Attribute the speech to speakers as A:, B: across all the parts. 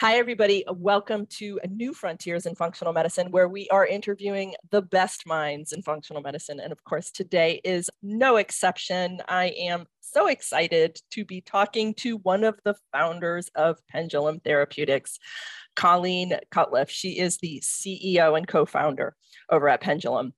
A: Hi, everybody. Welcome to New Frontiers in Functional Medicine, where we are interviewing the best minds in functional medicine. And of course, today is no exception. I am so excited to be talking to one of the founders of Pendulum Therapeutics, Colleen Cutcliffe. She is the CEO and co founder over at Pendulum.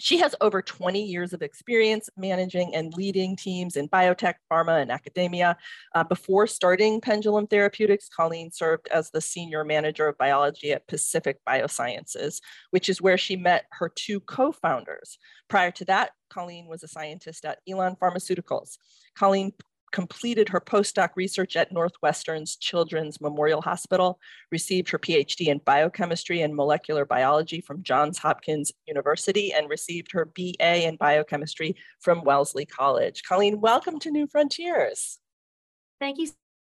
A: She has over 20 years of experience managing and leading teams in biotech, pharma, and academia. Uh, before starting Pendulum Therapeutics, Colleen served as the senior manager of biology at Pacific Biosciences, which is where she met her two co founders. Prior to that, Colleen was a scientist at Elan Pharmaceuticals. Colleen completed her postdoc research at Northwestern's Children's Memorial Hospital, received her PhD in biochemistry and molecular biology from Johns Hopkins University, and received her BA in biochemistry from Wellesley College. Colleen, welcome to New Frontiers.
B: Thank you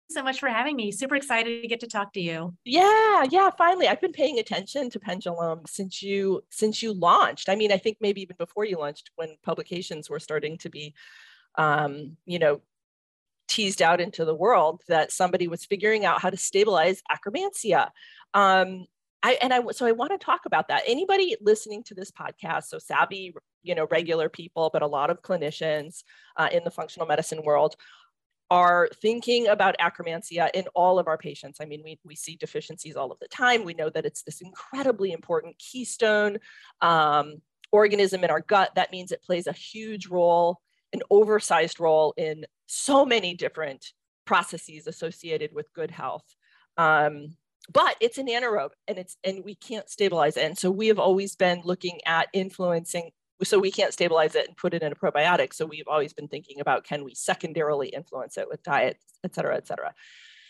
B: so much for having me. Super excited to get to talk to you.
A: Yeah, yeah, finally. I've been paying attention to Pendulum since you since you launched. I mean, I think maybe even before you launched when publications were starting to be um, you know, teased out into the world that somebody was figuring out how to stabilize akkermansia. Um, I, and I so I want to talk about that. Anybody listening to this podcast, so savvy, you know, regular people, but a lot of clinicians uh, in the functional medicine world are thinking about akkermansia in all of our patients. I mean, we, we see deficiencies all of the time. We know that it's this incredibly important keystone um, organism in our gut. That means it plays a huge role, an oversized role in so many different processes associated with good health. Um, but it's an anaerobe and it's and we can't stabilize it. And so we have always been looking at influencing so we can't stabilize it and put it in a probiotic. So we've always been thinking about can we secondarily influence it with diet, et cetera, et cetera.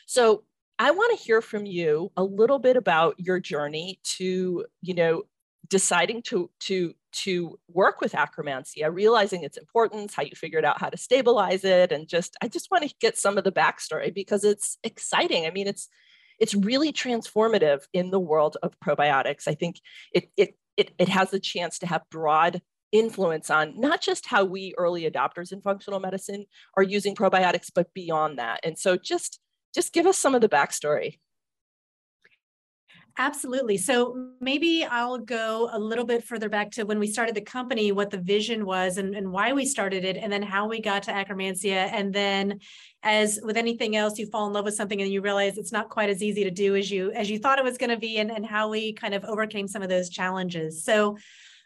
A: So I want to hear from you a little bit about your journey to, you know, deciding to to to work with akkermansia, uh, realizing its importance, how you figured out how to stabilize it, and just I just want to get some of the backstory because it's exciting. I mean, it's it's really transformative in the world of probiotics. I think it it it, it has the chance to have broad influence on not just how we early adopters in functional medicine are using probiotics, but beyond that. And so just just give us some of the backstory.
B: Absolutely. So maybe I'll go a little bit further back to when we started the company, what the vision was and, and why we started it, and then how we got to Akkermansia. And then as with anything else, you fall in love with something and you realize it's not quite as easy to do as you as you thought it was going to be, and, and how we kind of overcame some of those challenges. So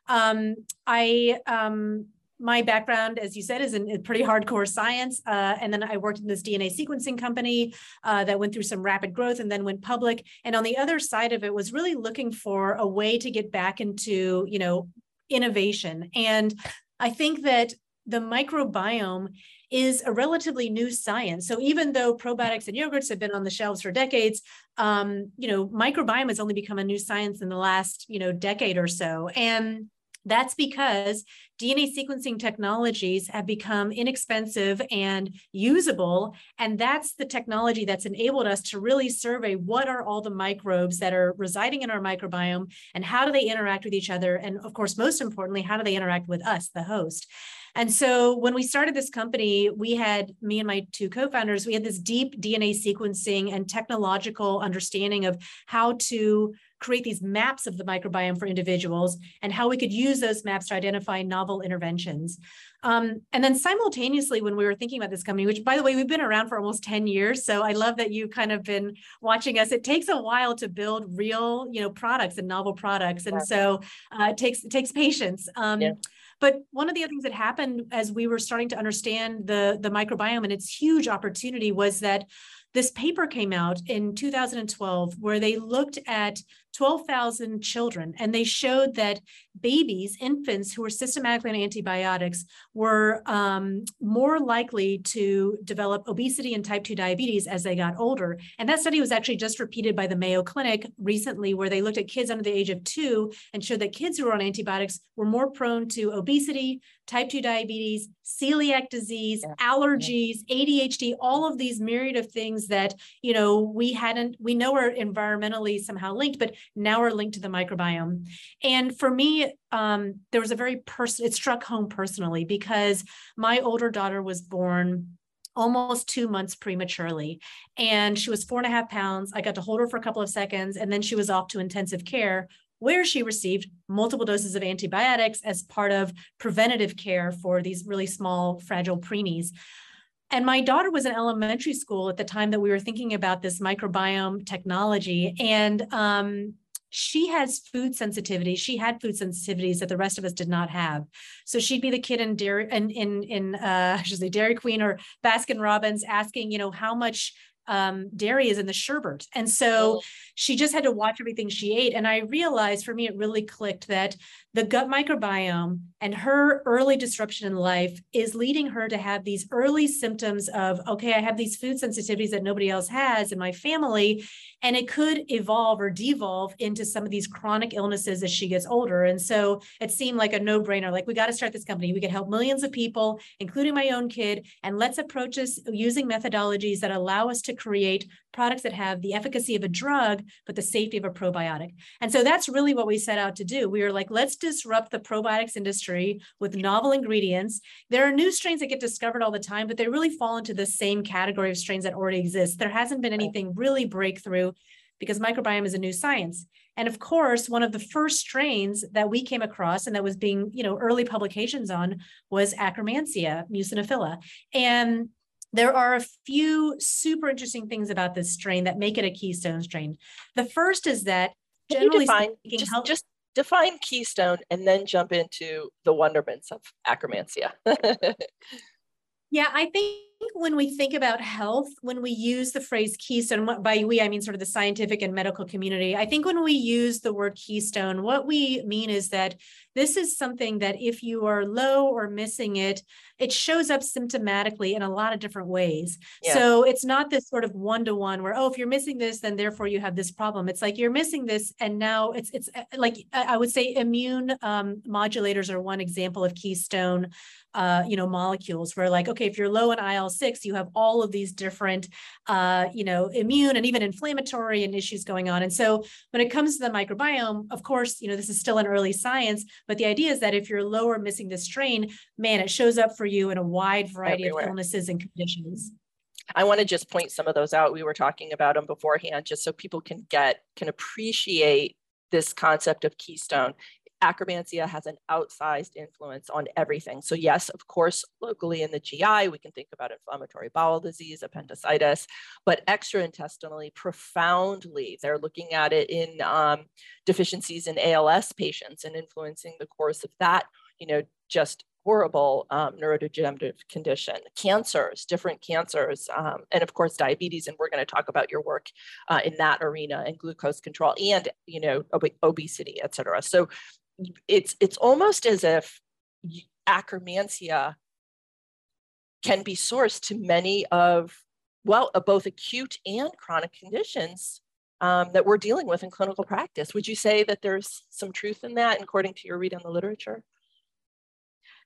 B: um, I um, my background, as you said, is in, pretty hardcore science. Uh, and then I worked in this DNA sequencing company uh, that went through some rapid growth and then went public. And on the other side of it was really looking for a way to get back into, you know, innovation. And I think that the microbiome is a relatively new science. So even though probiotics and yogurts have been on the shelves for decades, um, you know, microbiome has only become a new science in the last, you know, decade or so. And that's because DNA sequencing technologies have become inexpensive and usable. And that's the technology that's enabled us to really survey what are all the microbes that are residing in our microbiome and how do they interact with each other? And of course, most importantly, how do they interact with us, the host? And so when we started this company, we had me and my two co-founders, we had this deep DNA sequencing and technological understanding of how to create these maps of the microbiome for individuals and how we could use those maps to identify novel interventions. Um, and then simultaneously, when we were thinking about this company, which by the way, we've been around for almost 10 years. So I love that you've kind of been watching us. It takes a while to build real, you know, products and novel products. And so uh, it takes, it takes patience. Um, yeah. But one of the other things that happened as we were starting to understand the, the microbiome and its huge opportunity was that this paper came out in 2012 where they looked at 12,000 children and they showed that babies, infants who were systematically on antibiotics were um, more likely to develop obesity and type 2 diabetes as they got older. And that study was actually just repeated by the Mayo Clinic recently, where they looked at kids under the age of two and showed that kids who were on antibiotics were more prone to obesity, type 2 diabetes, celiac disease, yeah. allergies, ADHD, all of these myriad of things that, you know, we hadn't, we know are environmentally somehow linked, but now are linked to the microbiome. And for me, um, there was a very person, it struck home personally because my older daughter was born almost two months prematurely. And she was four and a half pounds. I got to hold her for a couple of seconds, and then she was off to intensive care where she received multiple doses of antibiotics as part of preventative care for these really small, fragile preemies. And my daughter was in elementary school at the time that we were thinking about this microbiome technology. And um, she has food sensitivity. She had food sensitivities that the rest of us did not have. So she'd be the kid in Dairy in in in uh, I should say Dairy Queen or Baskin Robbins asking, you know, how much um, dairy is in the sherbet. And so oh. she just had to watch everything she ate. And I realized for me, it really clicked that the gut microbiome and her early disruption in life is leading her to have these early symptoms of, okay, I have these food sensitivities that nobody else has in my family. And it could evolve or devolve into some of these chronic illnesses as she gets older. And so it seemed like a no brainer like, we got to start this company. We could help millions of people, including my own kid. And let's approach this using methodologies that allow us to create products that have the efficacy of a drug, but the safety of a probiotic. And so that's really what we set out to do. We were like, let's disrupt the probiotics industry with novel ingredients. There are new strains that get discovered all the time, but they really fall into the same category of strains that already exist. There hasn't been anything really breakthrough because microbiome is a new science. And of course, one of the first strains that we came across and that was being, you know, early publications on was Akkermansia muciniphila. And there are a few super interesting things about this strain that make it a keystone strain. The first is that generally
A: define, speaking, just, just define keystone and then jump into the wonderments of Akkermansia.
B: yeah, I think when we think about health, when we use the phrase keystone, by we, I mean sort of the scientific and medical community, I think when we use the word keystone, what we mean is that this is something that if you are low or missing it, it shows up symptomatically in a lot of different ways. Yeah. So it's not this sort of one to one where, oh, if you're missing this, then therefore you have this problem. It's like you're missing this. And now it's, it's uh, like, I would say immune um, modulators are one example of keystone uh, you know, molecules where like, okay, if you're low in IL-6, you have all of these different, uh, you know, immune and even inflammatory and issues going on. And so when it comes to the microbiome, of course, you know, this is still an early science, but the idea is that if you're low or missing this strain, man, it shows up for you in a wide variety Everywhere. of illnesses and conditions.
A: I want to just point some of those out. We were talking about them beforehand, just so people can get, can appreciate this concept of keystone. Akkermansia has an outsized influence on everything. So yes, of course, locally in the GI, we can think about inflammatory bowel disease, appendicitis, but extraintestinally, profoundly, they're looking at it in um, deficiencies in ALS patients and influencing the course of that, you know, just horrible um, neurodegenerative condition, cancers, different cancers, um, and of course diabetes. And we're going to talk about your work uh, in that arena and glucose control and you know ob obesity, et cetera. So it's it's almost as if akkermansia can be sourced to many of well uh, both acute and chronic conditions um, that we're dealing with in clinical practice. Would you say that there's some truth in that according to your read on the literature?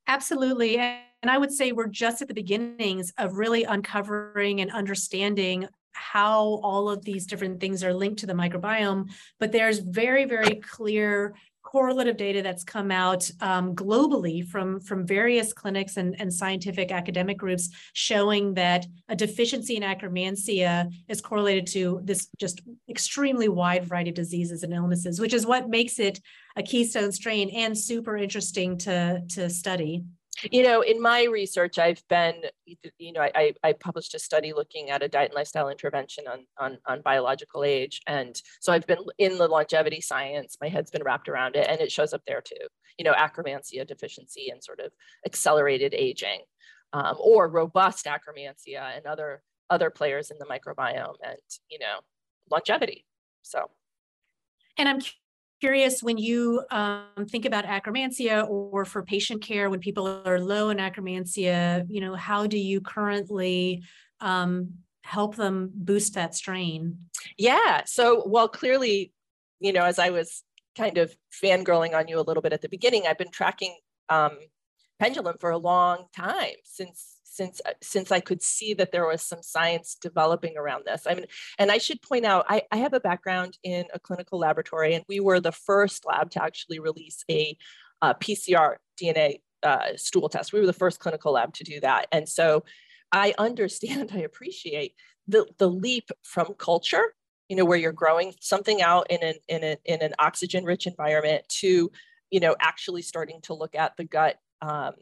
B: Absolutely. And i would say we're just at the beginnings of really uncovering and understanding how all of these different things are linked to the microbiome but there's very very clear correlative data that's come out um, globally from, from various clinics and, and scientific academic groups showing that a deficiency in akkermansia is correlated to this just extremely wide variety of diseases and illnesses, which is what makes it a keystone strain and super interesting to, to study.
A: You know, in my research, I've been, you know, I, I published a study looking at a diet and lifestyle intervention on, on, on biological age. And so I've been in the longevity science, my head's been wrapped around it, and it shows up there too. You know, akkermansia deficiency and sort of accelerated aging, um, or robust akkermansia and other other players in the microbiome and, you know, longevity. So.
B: And I'm curious when you um, think about akkermansia or for patient care when people are low in akkermansia you know how do you currently um, help them boost that strain?
A: Yeah so well clearly you know as i was kind of fangirling on you a little bit at the beginning i've been tracking um, pendulum for a long time since since uh, since I could see that there was some science developing around this. I mean, and I should point out, I, I have a background in a clinical laboratory, and we were the first lab to actually release a uh, PCR DNA uh, stool test. We were the first clinical lab to do that, and so I understand, I appreciate the, the leap from culture, you know, where you're growing something out in an, in, a, in an oxygen rich environment to, you know, actually starting to look at the gut um,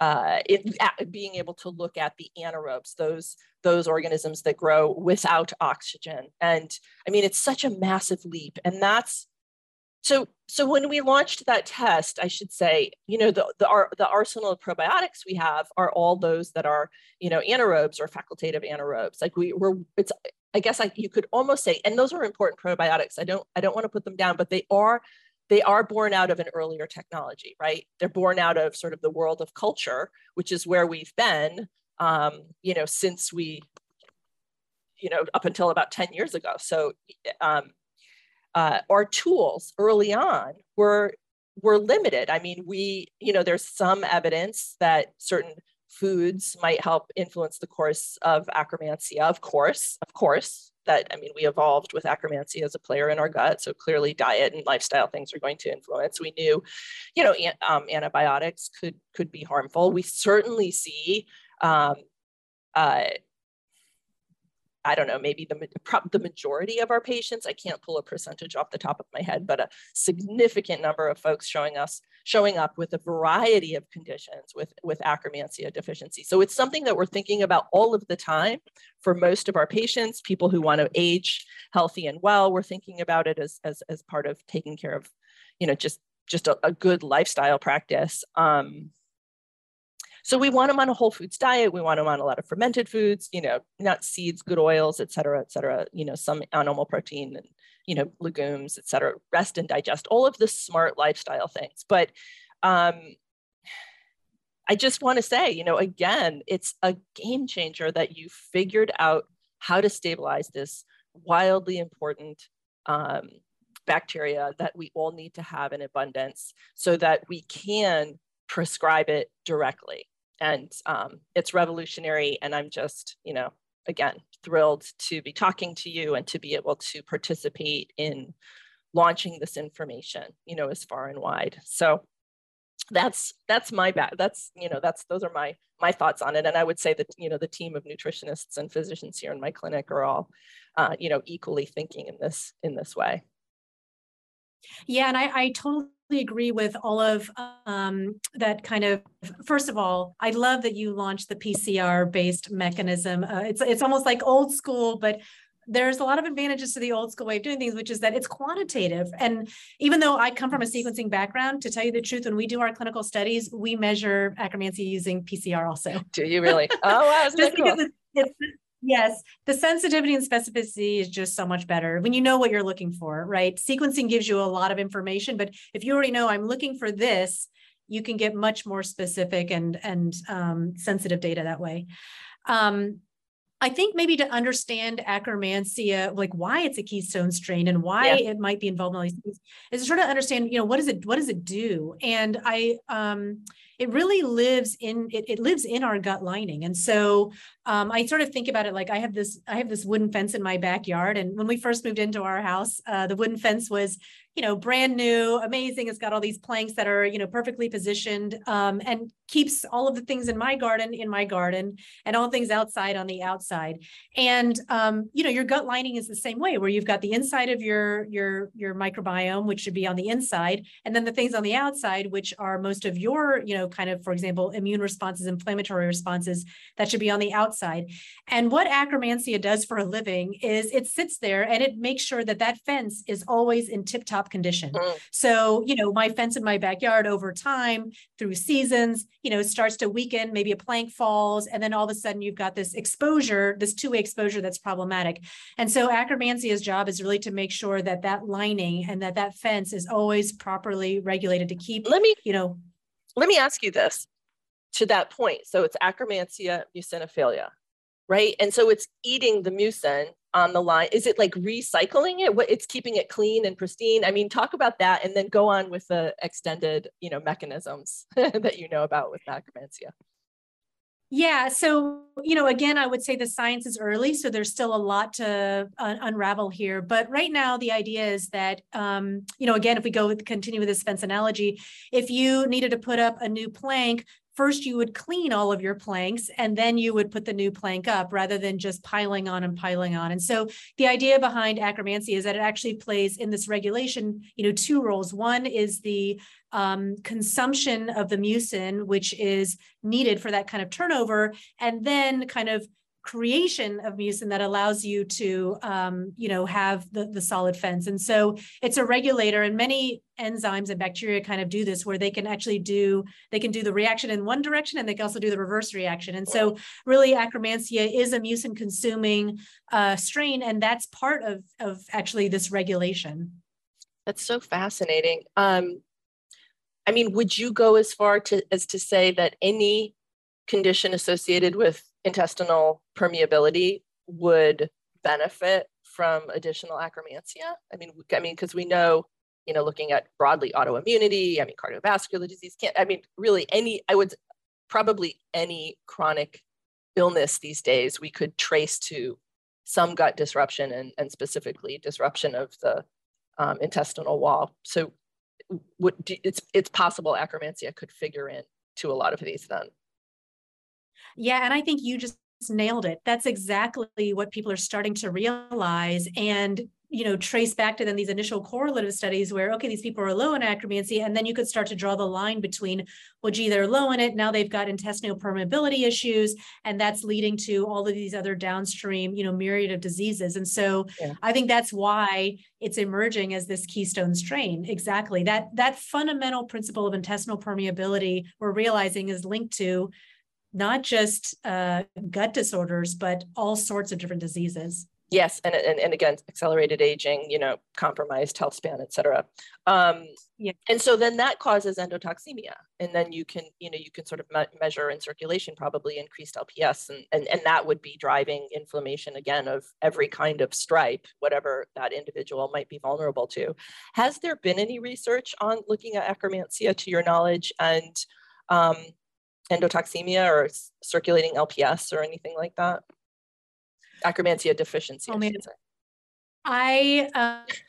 A: uh, it, being able to look at the anaerobes, those those organisms that grow without oxygen. And I mean, it's such a massive leap, and that's so. So when we launched that test, I should say, you know, the the, our, the arsenal of probiotics we have are all those that are, you know, anaerobes or facultative anaerobes. Like we were, it's I guess like you could almost say, and those are important probiotics. I don't I don't want to put them down, but they are they are born out of an earlier technology, right? They're born out of sort of the world of culture, which is where we've been, um, you know, since we, you know, up until about 10 years ago. So um, uh, our tools early on were were limited. I mean, we, you know, there's some evidence that certain foods might help influence the course of akkermansia, of course, of course, that I mean, we evolved with akkermansia as a player in our gut. So clearly, diet and lifestyle things are going to influence. We knew, you know, an, um, antibiotics could could be harmful. We certainly see. Um, uh, I don't know, maybe the, the majority of our patients, I can't pull a percentage off the top of my head, but a significant number of folks showing us, showing up with a variety of conditions with, with Akkermansia deficiency. So it's something that we're thinking about all of the time for most of our patients, people who want to age healthy and well, we're thinking about it as, as, as part of taking care of, you know, just, just a, a good lifestyle practice. Um, so we want them on a whole foods diet. We want them on a lot of fermented foods, you know, nuts, seeds, good oils, et cetera, et cetera, you know, some animal protein and, you know, legumes, et cetera, rest and digest, all of the smart lifestyle things. But um, I just want to say, you know, again, it's a game changer that you figured out how to stabilize this wildly important um, bacteria that we all need to have in abundance so that we can prescribe it directly and um, it's revolutionary and i'm just you know again thrilled to be talking to you and to be able to participate in launching this information you know as far and wide. So that's that's my bad that's you know that's those are my my thoughts on it. And i would say that you know the team of nutritionists and physicians here in my clinic are all uh, you know equally thinking in this in this way.
B: Yeah and i i totally agree with all of um, that kind of first of all i love that you launched the pcr based mechanism uh, it's it's almost like old school but there's a lot of advantages to the old school way of doing things, which is that it's quantitative. And even though I come from a sequencing background, to tell you the truth, when we do our clinical studies, we measure Akkermansia using PCR also.
A: Do you really? Oh, wow.
B: Just cool? because it's, it's, Yes, the sensitivity and specificity is just so much better when you know what you're looking for, right? Sequencing gives you a lot of information, but if you already know I'm looking for this, you can get much more specific and and um, sensitive data that way. Um, I think maybe to understand Akkermansia, like why it's a keystone strain and why yeah. it might be involved in all these things, is to sort of understand, you know, what does it what does it do? And I um it really lives in it, it lives in our gut lining. And so um, I sort of think about it like I have this I have this wooden fence in my backyard. And when we first moved into our house, uh, the wooden fence was you know, brand new, amazing. It's got all these planks that are, you know, perfectly positioned um, and keeps all of the things in my garden in my garden and all things outside on the outside. And, um, you know, your gut lining is the same way where you've got the inside of your, your, your microbiome, which should be on the inside, and then the things on the outside, which are most of your, you know, kind of, for example, immune responses, inflammatory responses that should be on the outside. And what Akkermansia does for a living is it sits there and it makes sure that that fence is always in tip top condition. Mm. So, you know, my fence in my backyard over time through seasons, you know, starts to weaken, maybe a plank falls, and then all of a sudden you've got this exposure, this two-way exposure that's problematic. And so Akkermansia's job is really to make sure that that lining and that that fence is always properly regulated to keep, let me, you know.
A: Let me ask you this to that point. So it's Akkermansia muciniphila, right? And so it's eating the mucin on the line is it like recycling it what it's keeping it clean and pristine i mean talk about that and then go on with the extended you know mechanisms that you know about with akkermansia
B: yeah. So, you know, again, I would say the science is early, so there's still a lot to uh, unravel here. But right now, the idea is that, um, you know, again, if we go with continue with this fence analogy, if you needed to put up a new plank first you would clean all of your planks and then you would put the new plank up rather than just piling on and piling on. And so the idea behind Akkermansia is that it actually plays in this regulation, you know, two roles. One is the um, consumption of the mucin, which is needed for that kind of turnover, and then kind of creation of mucin that allows you to, um, you know, have the, the solid fence. And so it's a regulator and many enzymes and bacteria kind of do this where they can actually do, they can do the reaction in one direction and they can also do the reverse reaction. And so really Akkermansia is a mucin consuming uh, strain and that's part of, of actually this regulation.
A: That's so fascinating. Um, I mean, would you go as far to as to say that any condition associated with intestinal permeability would benefit from additional akkermansia? I mean, I mean, because we know, you know, looking at broadly autoimmunity, I mean, cardiovascular disease can't, I mean, really any, I would probably any chronic illness these days we could trace to some gut disruption and, and specifically disruption of the um, intestinal wall. So would, it's, it's possible akkermansia could figure in to a lot of these then.
B: Yeah, and I think you just nailed it. That's exactly what people are starting to realize and you know trace back to then these initial correlative studies where okay these people are low in Akkermansia and then you could start to draw the line between well gee they're low in it now they've got intestinal permeability issues and that's leading to all of these other downstream you know myriad of diseases and so yeah. i think that's why it's emerging as this keystone strain exactly that that fundamental principle of intestinal permeability we're realizing is linked to not just uh, gut disorders, but all sorts of different diseases.
A: Yes, and, and, and again, accelerated aging, you know, compromised health span, et cetera. Um, yeah. And so then that causes endotoxemia. And then you can, you know, you can sort of me- measure in circulation probably increased LPS. And, and, and that would be driving inflammation again of every kind of stripe, whatever that individual might be vulnerable to. Has there been any research on looking at akkermansia to your knowledge? And um, endotoxemia or circulating LPS or anything like that? Akkermansia deficiency. Oh,
B: I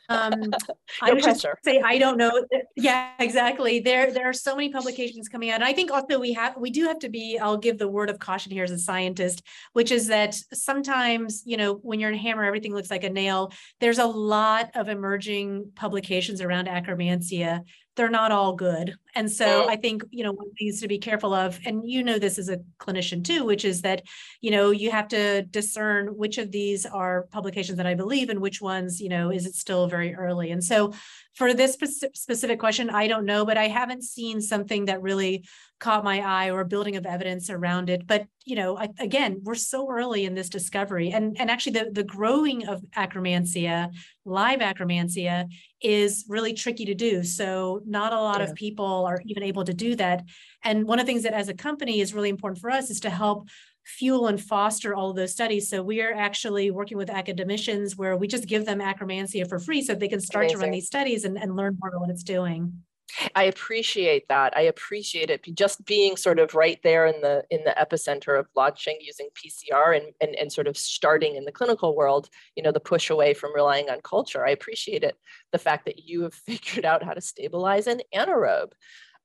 B: um, no I would just say I don't know. Yeah, exactly. There there are so many publications coming out. And I think also we have we do have to be. I'll give the word of caution here as a scientist, which is that sometimes you know when you're in a hammer, everything looks like a nail. There's a lot of emerging publications around akkermansia they're not all good. And so I think, you know, one thing to be careful of, and you know this as a clinician too, which is that, you know, you have to discern which of these are publications that I believe and which ones, you know, is it still very early. And so for this specific question, I don't know, but I haven't seen something that really caught my eye or building of evidence around it. But you know, I, again, we're so early in this discovery, and and actually the the growing of akkermansia, live akkermansia, is really tricky to do. So not a lot yeah. of people are even able to do that. And one of the things that as a company is really important for us is to help fuel and foster all of those studies. So we are actually working with academicians where we just give them akkermansia for free so they can start Amazing. to run these studies and, and learn more about what it's doing.
A: I appreciate that. I appreciate it just being sort of right there in the in the epicenter of launching using PCR and, and and sort of starting in the clinical world, you know, the push away from relying on culture. I appreciate it, the fact that you have figured out how to stabilize an anaerobe.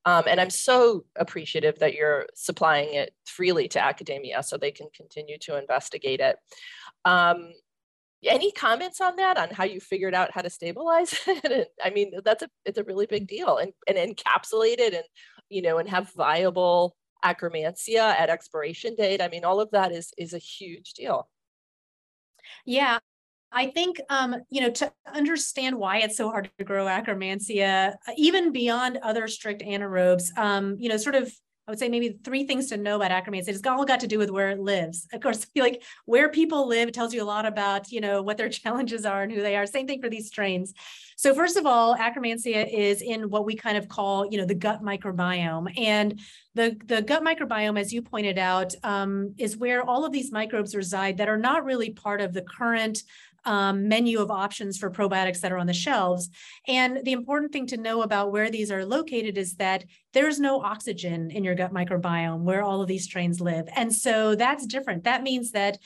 A: Um, and I'm so appreciative that you're supplying it freely to academia so they can continue to investigate it. Um, any comments on that on how you figured out how to stabilize it? I mean that's a it's a really big deal and and encapsulate it and you know and have viable akkermansia at expiration date. I mean all of that is is a huge deal.
B: Yeah I think, um, you know, to understand why it's so hard to grow akkermansia, even beyond other strict anaerobes, um, you know, sort of I would say maybe three things to know about akkermansia. It's all got to do with where it lives. Of course, like where people live tells you a lot about, you know, what their challenges are and who they are. Same thing for these strains. So first of all, akkermansia is in what we kind of call, you know, the gut microbiome. And the, the gut microbiome, as you pointed out, um, is where all of these microbes reside that are not really part of the current um, menu of options for probiotics that are on the shelves. And the important thing to know about where these are located is that there's no oxygen in your gut microbiome where all of these strains live. And so that's different. That means that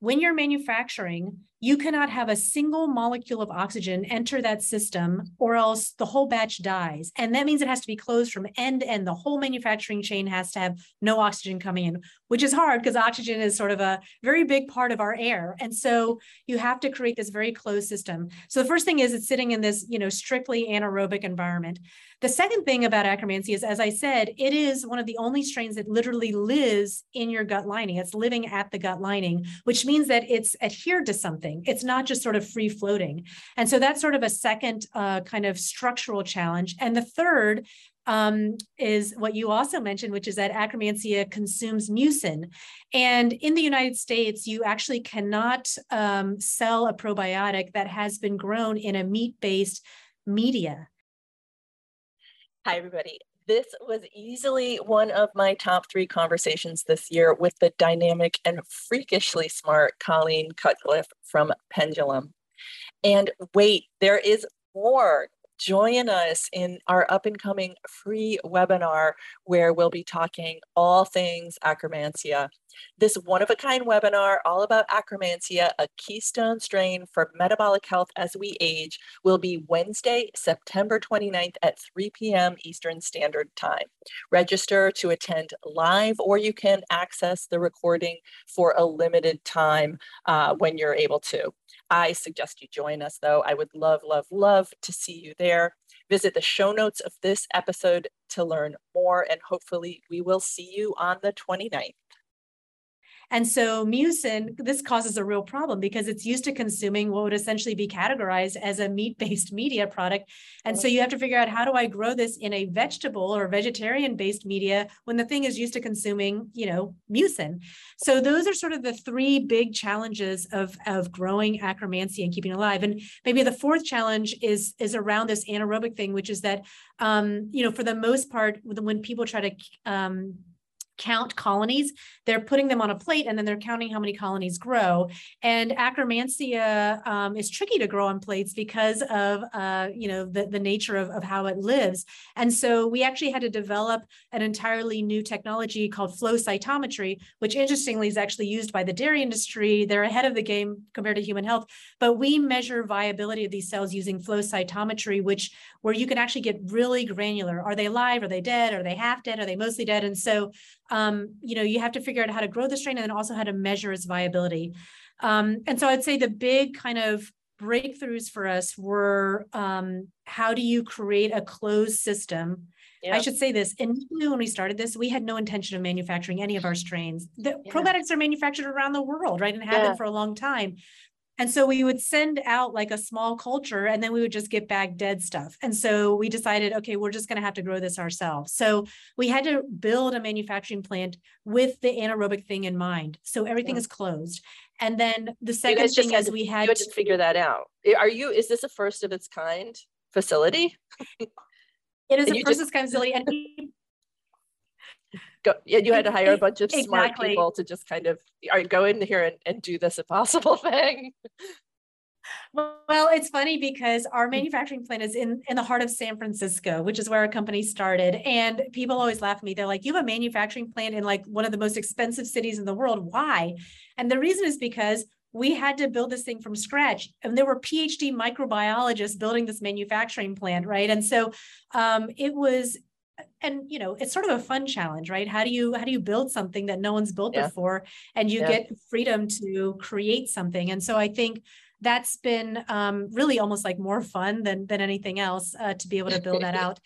B: when you're manufacturing, you cannot have a single molecule of oxygen enter that system or else the whole batch dies. And that means it has to be closed from end to end. The whole manufacturing chain has to have no oxygen coming in, which is hard because oxygen is sort of a very big part of our air. And so you have to create this very closed system. So the first thing is it's sitting in this, you know, strictly anaerobic environment. The second thing about Akkermansia is, as I said, it is one of the only strains that literally lives in your gut lining. It's living at the gut lining, which means that it's adhered to something. It's not just sort of free floating. And so that's sort of a second uh, kind of structural challenge. And the third um, is what you also mentioned, which is that Akkermansia consumes mucin. And in the United States, you actually cannot um, sell a probiotic that has been grown in a meat based media.
A: Hi, everybody. This was easily one of my top three conversations this year with the dynamic and freakishly smart Colleen Cutcliffe from Pendulum. And wait, there is more join us in our up and coming free webinar where we'll be talking all things Akkermansia. This one of a kind webinar, all about Akkermansia, a keystone strain for metabolic health as we age, will be Wednesday, September 29th at 3 p.m. Eastern Standard Time. Register to attend live, or you can access the recording for a limited time uh, when you're able to. I suggest you join us though. I would love, love, love to see you there. Visit the show notes of this episode to learn more, and hopefully, we will see you on the 29th.
B: And so mucin, this causes a real problem because it's used to consuming what would essentially be categorized as a meat-based media product. And so you have to figure out how do I grow this in a vegetable or vegetarian-based media when the thing is used to consuming, you know, mucin. So those are sort of the three big challenges of, of growing Akkermansia and keeping alive. And maybe the fourth challenge is, is around this anaerobic thing, which is that, um, you know, for the most part, when people try to um, count colonies. They're putting them on a plate and then they're counting how many colonies grow. And Akkermansia um, is tricky to grow on plates because of, uh, you know, the, the nature of, of how it lives. And so we actually had to develop an entirely new technology called flow cytometry, which interestingly is actually used by the dairy industry. They're ahead of the game compared to human health, but we measure viability of these cells using flow cytometry, which where you can actually get really granular. Are they alive? Are they dead? Are they half dead? Are they mostly dead? And so um, you know, you have to figure out how to grow the strain and then also how to measure its viability. Um, and so I'd say the big kind of breakthroughs for us were um, how do you create a closed system? Yeah. I should say this initially when we started this, we had no intention of manufacturing any of our strains. The yeah. probiotics are manufactured around the world, right? And have yeah. been for a long time. And so we would send out like a small culture and then we would just get back dead stuff. And so we decided, okay, we're just going to have to grow this ourselves. So we had to build a manufacturing plant with the anaerobic thing in mind. So everything yeah. is closed. And then the second thing is we had,
A: to, to figure that out. Are you, is this a first of its kind facility?
B: It is a first of its kind facility. And
A: go yeah you had to hire a bunch of exactly. smart people to just kind of go in here and, and do this impossible thing
B: well, it's funny because our manufacturing plant is in, in the heart of San Francisco, which is where our company started. And people always laugh at me. They're like, you have a manufacturing plant in like one of the most expensive cities in the world. Why? And the reason is because we had to build this thing from scratch. And there were PhD microbiologists building this manufacturing plant, right? And so um, it was and you know it's sort of a fun challenge right? How do you how do you build something that no one's built yeah. before and you yeah. get freedom to create something? And so i think that's been um, really almost like more fun than than anything else uh, to be able to build that out.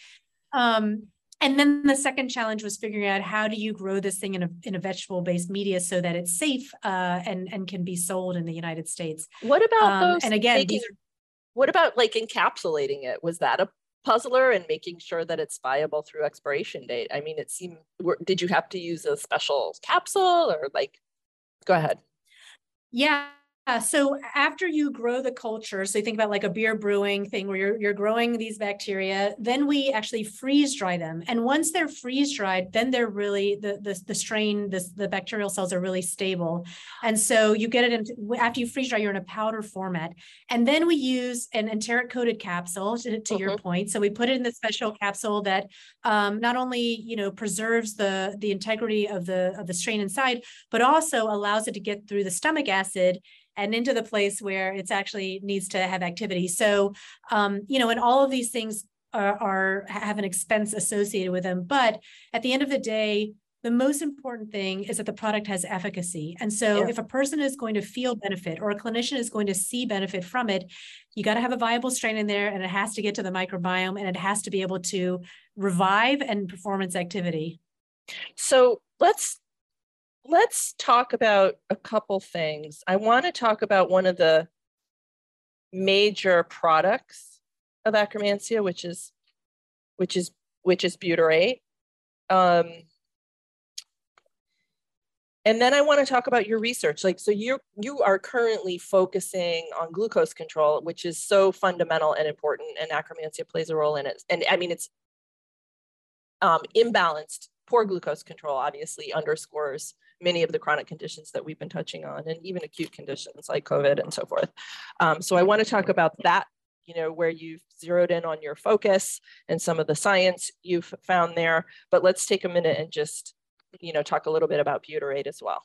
B: Um, and then the second challenge was figuring out how do you grow this thing in a, in a vegetable based media so that it's safe uh, and and can be sold in the united states.
A: What about um, those and again making, what about like encapsulating it? Was that a puzzler and making sure that it's viable through expiration date? I mean, it seemed, did you have to use a special capsule or like, go ahead.
B: Yeah, uh, so after you grow the culture, so you think about like a beer brewing thing where you're, you're growing these bacteria, then we actually freeze dry them. And once they're freeze dried, then they're really, the, the, the strain, the, the bacterial cells are really stable. And so you get it in, after you freeze dry, you're in a powder format. And then we use an enteric coated capsule to, to your mm-hmm. point. So we put it in the special capsule that um, not only, you know, preserves the, the integrity of the, of the strain inside, but also allows it to get through the stomach acid and into the place where it's actually needs to have activity. So, um, you know, and all of these things are, are have an expense associated with them. But at the end of the day, the most important thing is that the product has efficacy. And so yeah. if a person is going to feel benefit or a clinician is going to see benefit from it, you got to have a viable strain in there and it has to get to the microbiome and it has to be able to revive and performance activity.
A: So let's let's talk about a couple things. I want to talk about one of the major products of Akkermansia, which is which is which is butyrate. Um, and then I want to talk about your research. Like, so you you are currently focusing on glucose control, which is so fundamental and important, and Akkermansia plays a role in it. And I mean, it's um, imbalanced, poor glucose control obviously underscores many of the chronic conditions that we've been touching on, and even acute conditions like COVID and so forth. Um, so I want to talk about that. You know, where you've zeroed in on your focus and some of the science you've found there. But let's take a minute and just you know, talk a little bit about butyrate as well.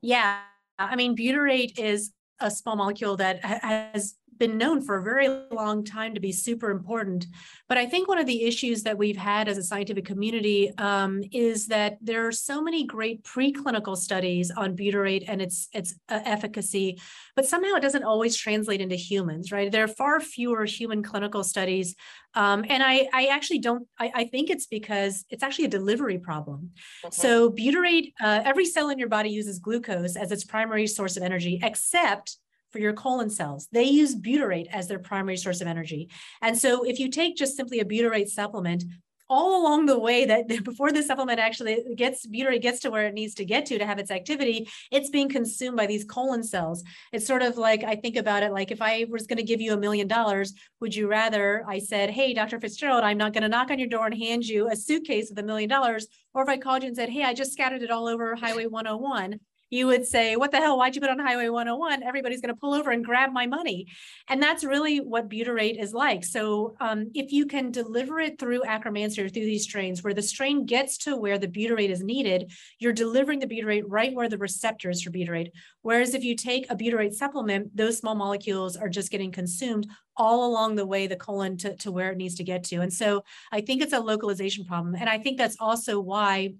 B: Yeah, I mean, butyrate is a small molecule that has been known for a very long time to be super important. But I think one of the issues that we've had as a scientific community um, is that there are so many great preclinical studies on butyrate and its its uh, efficacy, but somehow it doesn't always translate into humans, right? There are far fewer human clinical studies. Um, and I, I actually don't, I, I, think it's because it's actually a delivery problem. Mm-hmm. So butyrate, uh, every cell in your body uses glucose as its primary source of energy, except for your colon cells. They use butyrate as their primary source of energy. And so if you take just simply a butyrate supplement, all along the way that before the supplement actually gets butyrate gets to where it needs to get to to have its activity, it's being consumed by these colon cells. It's sort of like I think about it like if I was going to give you a million dollars, would you rather I said, "Hey, Dr. Fitzgerald, I'm not going to knock on your door and hand you a suitcase with a million dollars," or if I called you and said, "Hey, I just scattered it all over Highway 101." You would say, What the hell? Why'd you put on Highway 101? Everybody's going to pull over and grab my money. And that's really what butyrate is like. So um, if you can deliver it through Akkermansia or through these strains where the strain gets to where the butyrate is needed, you're delivering the butyrate right where the receptor is for butyrate. Whereas if you take a butyrate supplement, those small molecules are just getting consumed all along the way the colon to, to where it needs to get to. And so I think it's a localization problem. And I think that's also why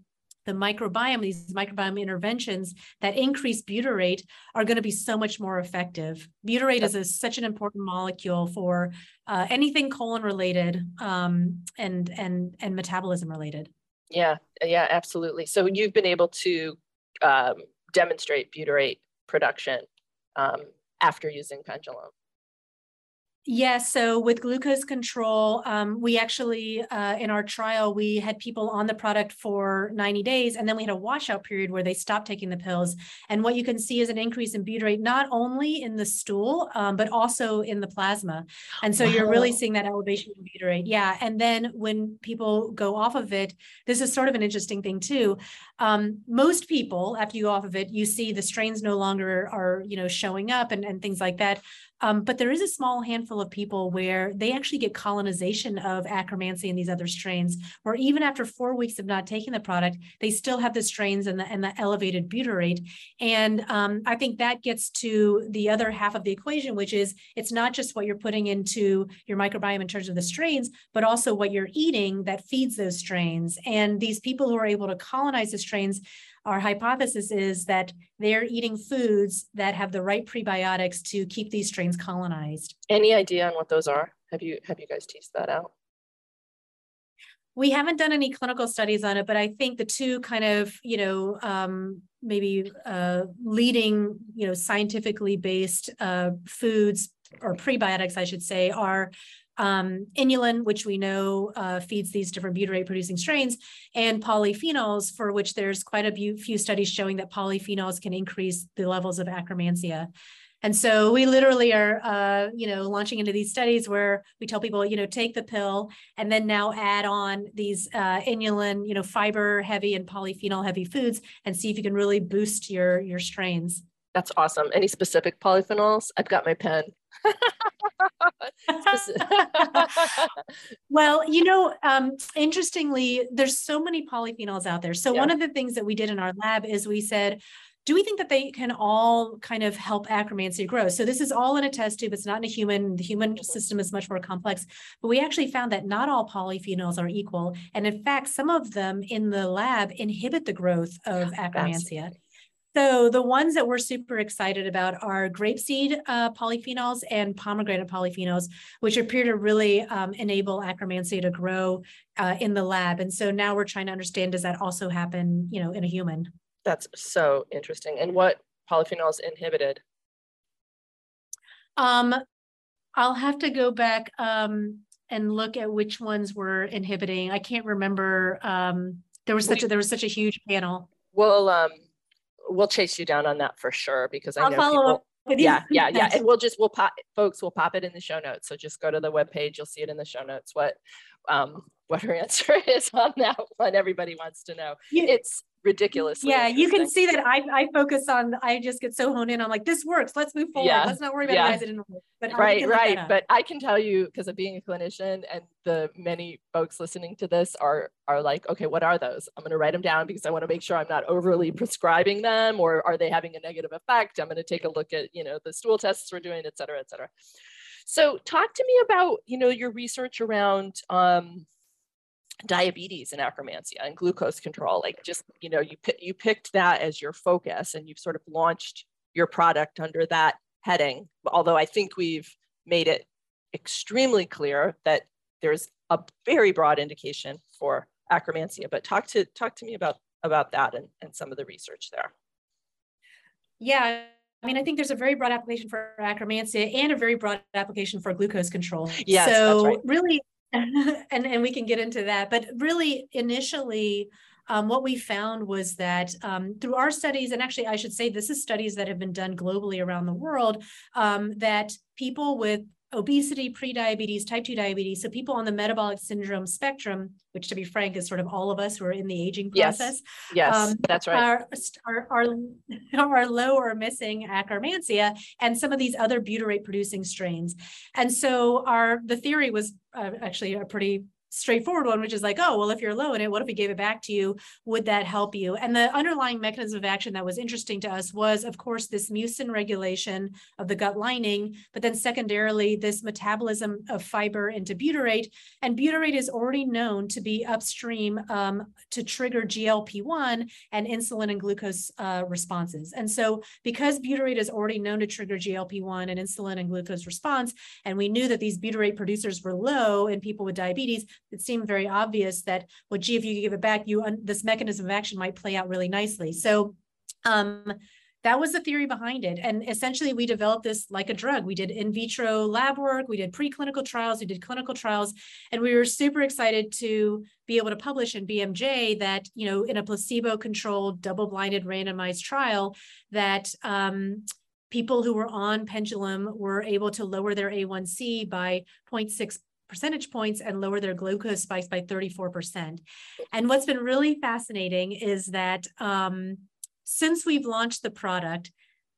B: the microbiome, these microbiome interventions that increase butyrate are going to be so much more effective. Butyrate is a, such an important molecule for uh, anything colon related um, and and and metabolism related.
A: Yeah, yeah, absolutely. So you've been able to um, demonstrate butyrate production um, after using pendulum.
B: Yes. So with glucose control, um, we actually, uh, in our trial, we had people on the product for 90 days, and then we had a washout period where they stopped taking the pills. And what you can see is an increase in butyrate, not only in the stool, um, but also in the plasma. And so wow. you're really seeing that elevation in butyrate. Yeah. And then when people go off of it, this is sort of an interesting thing too. Um, most people, after you go off of it, you see the strains no longer are, you know, showing up and, and things like that. Um, but there is a small handful of people where they actually get colonization of Akkermansia and these other strains, where even after four weeks of not taking the product, they still have the strains and the, and the elevated butyrate. And um, I think that gets to the other half of the equation, which is it's not just what you're putting into your microbiome in terms of the strains, but also what you're eating that feeds those strains. And these people who are able to colonize the strains our hypothesis is that they're eating foods that have the right prebiotics to keep these strains colonized.
A: Any idea on what those are? Have you have you guys teased that out?
B: We haven't done any clinical studies on it, but I think the two kind of, you know, um, maybe uh, leading, you know, scientifically based uh, foods or prebiotics, I should say, are um, inulin, which we know uh, feeds these different butyrate producing strains, and polyphenols, for which there's quite a few studies showing that polyphenols can increase the levels of akkermansia. And so we literally are, uh, you know, launching into these studies where we tell people, you know, take the pill and then now add on these uh, inulin, you know, fiber heavy and polyphenol heavy foods and see if you can really boost your your strains.
A: That's awesome. Any specific polyphenols? I've got my pen.
B: well, you know, um, interestingly, there's so many polyphenols out there. So yeah. one of the things that we did in our lab is we said, do we think that they can all kind of help Akkermansia grow? So this is all in a test tube. It's not in a human. The human system is much more complex, but we actually found that not all polyphenols are equal. And in fact, some of them in the lab inhibit the growth of akkermansia. So the ones that we're super excited about are grapeseed uh, polyphenols and pomegranate polyphenols, which appear to really um, enable Akkermansia to grow uh, in the lab. And so now we're trying to understand, does that also happen, you know, in a human?
A: That's so interesting. And what polyphenols inhibited?
B: Um, I'll have to go back um, and look at which ones were inhibiting. I can't remember. Um, there was such a there was such a huge panel.
A: Well, um, we'll chase you down on that for sure because I
B: I'll
A: know
B: follow
A: people,
B: up. With
A: yeah,
B: you.
A: yeah, yeah. And we'll just we'll pop folks, we'll pop it in the show notes. So just go to the webpage, you'll see it in the show notes what um what her answer is on that one. Everybody wants to know.
B: You-
A: It's ridiculous.
B: Yeah, you can see that I, I focus on, I just get so honed in on like, this works, let's move forward.
A: Yeah,
B: Let's not worry about
A: yeah.
B: why it didn't work. But
A: right right but i can tell you because of being a clinician and the many folks listening to this are are like okay what are those i'm going to write them down because i want to make sure i'm not overly prescribing them or are they having a negative effect i'm going to take a look at you know the stool tests we're doing et cetera et cetera so talk to me about you know your research around um, diabetes and akkermansia and glucose control like just you know you you picked that as your focus and you've sort of launched your product under that heading although i think we've made it extremely clear that there's a very broad indication for akkermansia but talk to talk to me about about that and, and some of the research there
B: Yeah, I mean, I think there's a very broad application for akkermansia and a very broad application for glucose control.
A: Yes, that's
B: so
A: right.
B: really, and and we can get into that. But really, initially, um, what we found was that um, through our studies, and actually, I should say this is studies that have been done globally around the world, um, that people with obesity, prediabetes, type 2 diabetes, so people on the metabolic syndrome spectrum, which to be frank is sort of all of us who are in the aging process,
A: yes
B: Um,
A: that's right.
B: are, are, are, are low or missing akkermansia and some of these other butyrate producing strains. And so our, the theory was uh, actually a pretty straightforward one, which is like, oh, well, if you're low in it, what if we gave it back to you? Would that help you? And the underlying mechanism of action that was interesting to us was, of course, this mucin regulation of the gut lining, but then secondarily, this metabolism of fiber into butyrate. And butyrate is already known to be upstream um, to trigger GLP-1 and insulin and glucose uh, responses. And so because butyrate is already known to trigger GLP-1 and insulin and glucose response, and we knew that these butyrate producers were low in people with diabetes, it seemed very obvious that, well, gee, if you give it back, you this mechanism of action might play out really nicely. So um, that was the theory behind it. And essentially, we developed this like a drug. We did in vitro lab work, we did preclinical trials, we did clinical trials, and we were super excited to be able to publish in BMJ that, you know, in a placebo controlled, double blinded, randomized trial, that um, people who were on pendulum were able to lower their A1C by 0.6 percentage points and lower their glucose spikes by 34%. And what's been really fascinating is that um, since we've launched the product,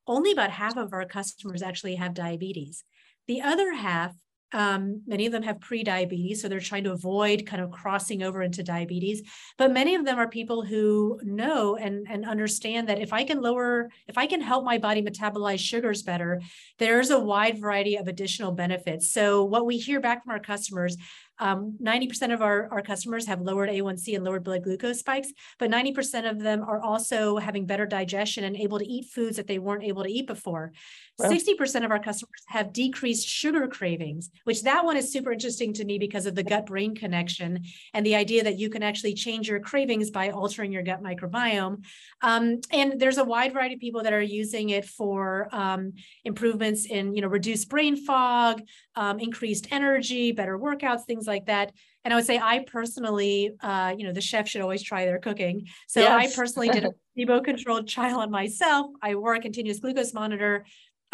B: only about half of our customers actually have diabetes. The other half, um, many of them have pre-diabetes, so they're trying to avoid kind of crossing over into diabetes. But many of them are people who know and, and understand that if I can lower, if I can help my body metabolize sugars better, there's a wide variety of additional benefits. So what we hear back from our customers, um, 90% of our, our customers have lowered A1C and lowered blood glucose spikes, but 90% of them are also having better digestion and able to eat foods that they weren't able to eat before.
A: Wow.
B: 60% of our customers have decreased sugar cravings, which that one is super interesting to me because of the gut brain connection and the idea that you can actually change your cravings by altering your gut microbiome. Um, and there's a wide variety of people that are using it for um, improvements in, you know, reduced brain fog, um, increased energy, better workouts, things like that. And I would say I personally, uh, you know, the chef should always try their cooking. So I personally did a placebo-controlled trial on myself. I wore a continuous glucose monitor.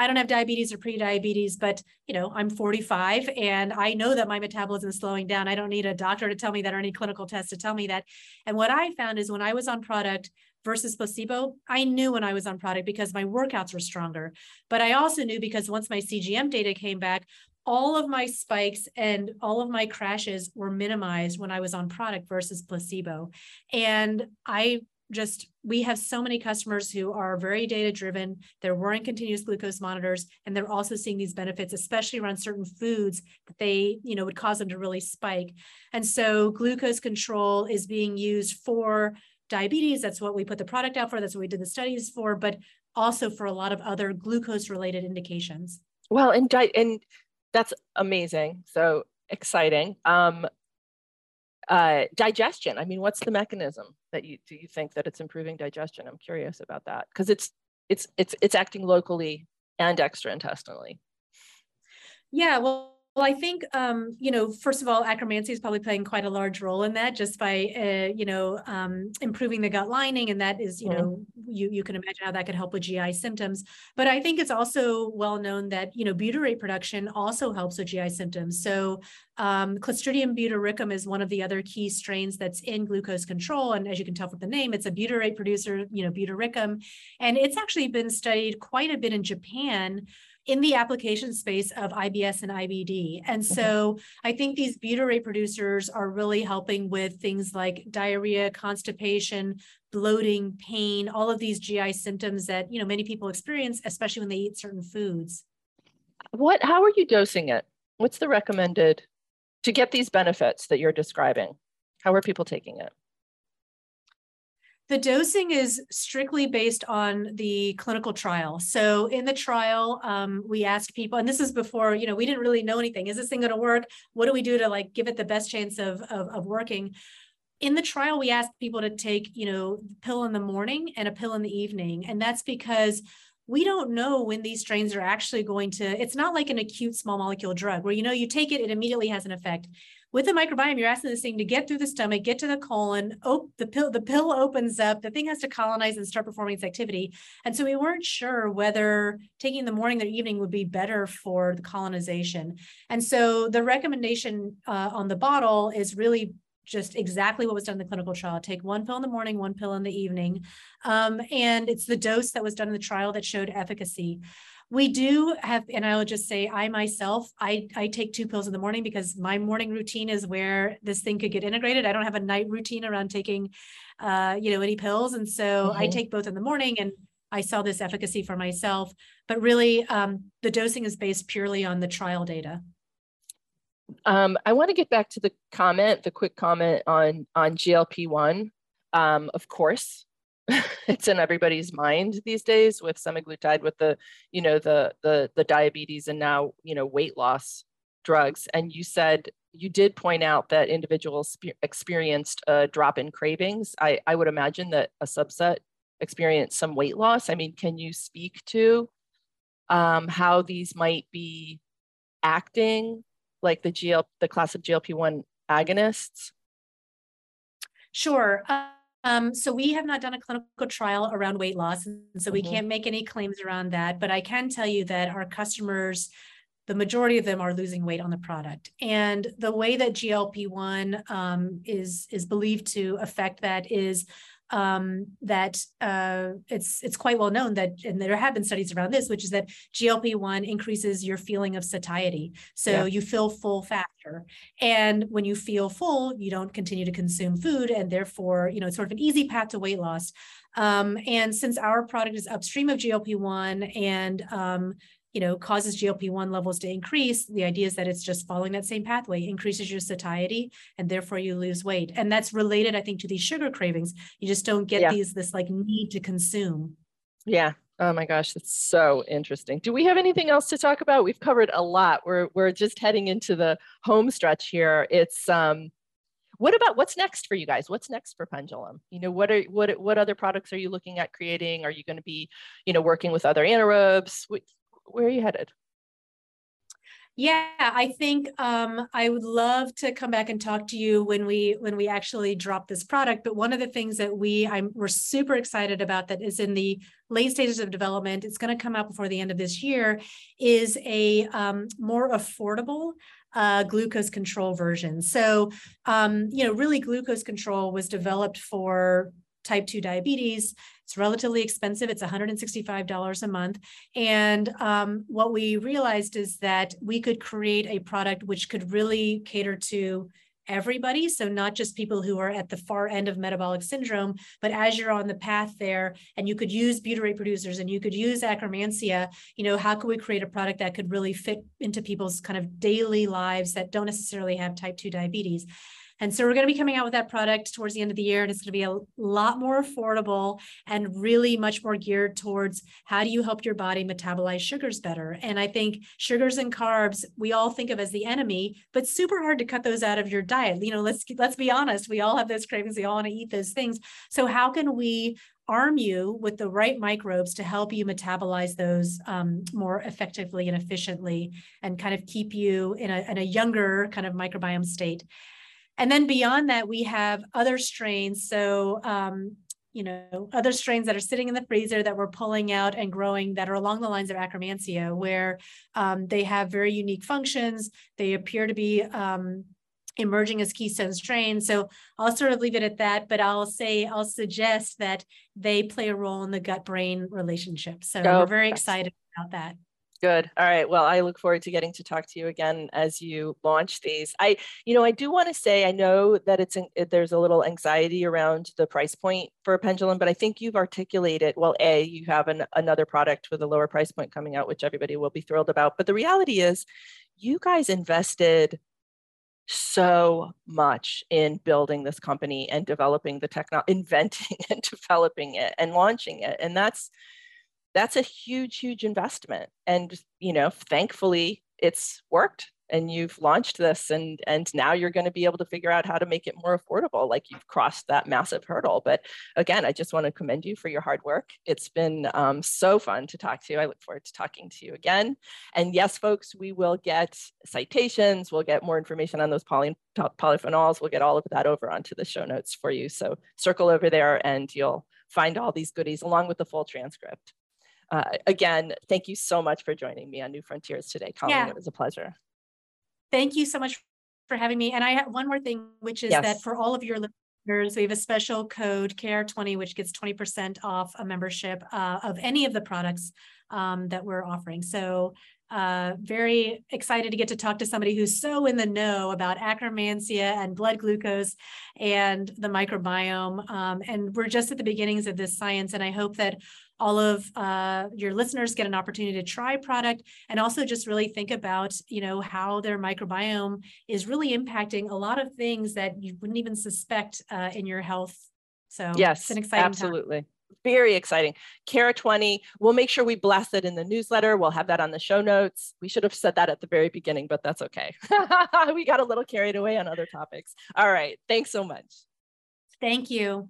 B: I don't have diabetes or pre-diabetes, but you know, I'm 45 and I know that my metabolism is slowing down. I don't need a doctor to tell me that or any clinical test to tell me that. And what I found is when I was on product versus placebo, I knew when I was on product because my workouts were stronger. But I also knew because once my CGM data came back, all of my spikes and all of my crashes were minimized when I was on product versus placebo. And I just we have so many customers who are very data driven they're wearing continuous glucose monitors and they're also seeing these benefits especially around certain foods that they you know would cause them to really spike. And so glucose control is being used for diabetes. That's what we put the product out for. That's what we did the studies for but also for a lot of other glucose related indications.
A: Well and di- and that's amazing so exciting um uh, digestion. I mean, what's the mechanism that you do you think that it's improving digestion? I'm curious about that because it's it's it's it's acting locally and extraintestinally.
B: Yeah, well, well, I think um, you know, first of all, Akkermansia is probably playing quite a large role in that, just by uh, you know um, improving the gut lining, and that is you mm-hmm. know you you can imagine how that could help with GI symptoms. But I think it's also well known that you know butyrate production also helps with GI symptoms. So um, Clostridium butyricum is one of the other key strains that's in glucose control, and as you can tell from the name, it's a butyrate producer, you know, butyricum, and it's actually been studied quite a bit in Japan in the application space of IBS and IBD. And mm-hmm. so I think these butyrate producers are really helping with things like diarrhea, constipation, bloating, pain, all of these GI symptoms that, you know, many people experience, especially when they eat certain foods.
A: What, how are you dosing it? What's the recommended to get these benefits that you're describing? How are people taking it?
B: The dosing is strictly based on the clinical trial. So in the trial, um, we asked people, and this is before, you know, we didn't really know anything. Is this thing going to work? What do we do to like give it the best chance of, of, of working? in the trial we asked people to take you know pill in the morning and a pill in the evening and that's because we don't know when these strains are actually going to it's not like an acute small molecule drug where you know you take it it immediately has an effect with the microbiome, you're asking this thing to get through the stomach, get to the colon, op- the pill, the pill opens up, the thing has to colonize and start performing its activity. And so we weren't sure whether taking the morning or evening would be better for the colonization. And so the recommendation uh, on the bottle is really just exactly what was done in the clinical trial. Take one pill in the morning, one pill in the evening. Um, and it's the dose that was done in the trial that showed efficacy. We do have, and I will just say, I myself, I, I take two pills in the morning because my morning routine is where this thing could get integrated. I don't have a night routine around taking, uh, you know, any pills. And so mm-hmm. I take both in the morning and I saw this efficacy for myself, but really um, the dosing is based purely on the trial data.
A: Um, I want to get back to the comment, the quick comment on on GLP-1. Um, of course, it's in everybody's mind these days with semaglutide with the you know the the the diabetes and now you know weight loss drugs. And you said you did point out that individuals experienced a drop in cravings. I i would imagine that a subset experienced some weight loss. I mean can you speak to um, how these might be acting like the gl the class of glp-1 agonists?
B: Sure. uh- um, so we have not done a clinical trial around weight loss, and so we mm-hmm. can't make any claims around that. But I can tell you that our customers, the majority of them, are losing weight on the product, and the way that GLP one um, is is believed to affect that is um, that uh, it's it's quite well known that, and there have been studies around this, which is that GLP one increases your feeling of satiety, so yeah. you feel full faster, and when you feel full, you don't continue to consume food, and therefore, you know, it's sort of an easy path to weight loss. Um, and since our product is upstream of GLP one, and um, you know, causes GLP-1 levels to increase, the idea is that it's just following that same pathway, increases your satiety, and therefore you lose weight. And that's related, I think, to these sugar cravings. You just don't get yeah. these this like need to consume.
A: Yeah. Oh my gosh, that's so interesting. Do we have anything else to talk about? We've covered a lot. We're we're just heading into the home stretch here. It's um what about what's next for you guys what's next for pendulum you know what are what what other products are you looking at creating are you going to be you know working with other anaerobes where are you headed?
B: Yeah, I think um, I would love to come back and talk to you when we when we actually drop this product. But one of the things that we I'm we're super excited about that is in the late stages of development. It's going to come out before the end of this year. Is a um, more affordable uh, glucose control version. So um, you know, really, glucose control was developed for type 2 diabetes. It's relatively expensive. It's $165 a month. And um, what we realized is that we could create a product which could really cater to everybody. So not just people who are at the far end of metabolic syndrome, but as you're on the path there and you could use butyrate producers and you could use Akkermansia, you know, how could we create a product that could really fit into people's kind of daily lives that don't necessarily have type 2 diabetes? And so we're going to be coming out with that product towards the end of the year, and it's going to be a lot more affordable and really much more geared towards how do you help your body metabolize sugars better. And I think sugars and carbs we all think of as the enemy, but super hard to cut those out of your diet. You know, let's let's be honest, we all have those cravings. We all want to eat those things. So how can we arm you with the right microbes to help you metabolize those um, more effectively and efficiently and kind of keep you in a, in a younger kind of microbiome state. And then beyond that, we have other strains. So, um, you know, other strains that are sitting in the freezer that we're pulling out and growing that are along the lines of Akkermansia, where um, they have very unique functions. They appear to be um, emerging as keystone strains. So I'll sort of leave it at that, but I'll say, I'll suggest that they play a role in the gut brain relationship. So oh, we're very excited about that.
A: Good. All right. Well, I look forward to getting to talk to you again as you launch these. I, you know, I do want to say I know that it's there's a little anxiety around the price point for a pendulum, but I think you've articulated well. A, you have an, another product with a lower price point coming out, which everybody will be thrilled about. But the reality is, you guys invested so much in building this company and developing the technology, inventing and developing it and launching it, and that's that's a huge, huge investment. And, you know, thankfully it's worked and you've launched this and and now you're going to be able to figure out how to make it more affordable like you've crossed that massive hurdle. But again i just want to commend you for your hard work. It's been um, so fun to talk to you. I look forward to talking to you again. And yes folks we will get citations. We'll get more information on those poly, polyphenols. We'll get all of that over onto the show notes for you. So circle over there and you'll find all these goodies along with the full transcript uh, again, thank you so much for joining me on New Frontiers today, Colleen. Yeah. It was a pleasure.
B: Thank you so much for having me. And I have one more thing, which is yes. that for all of your listeners, we have a special code CARE20, which gets 20% off a membership uh, of any of the products um, that we're offering. So uh, very excited to get to talk to somebody who's so in the know about akkermansia and blood glucose and the microbiome. Um, and we're just at the beginnings of this science. And I hope that all of uh, your listeners get an opportunity to try product and also just really think about you know how their microbiome is really impacting a lot of things that you wouldn't even suspect uh, in your health. So
A: yes it's an exciting absolutely. Time. very exciting. KR 20 we'll make sure we blast it in the newsletter. We'll have that on the show notes. We should have said that at the very beginning but that's okay. We got a little carried away on other topics. All right. Thanks so much.
B: Thank you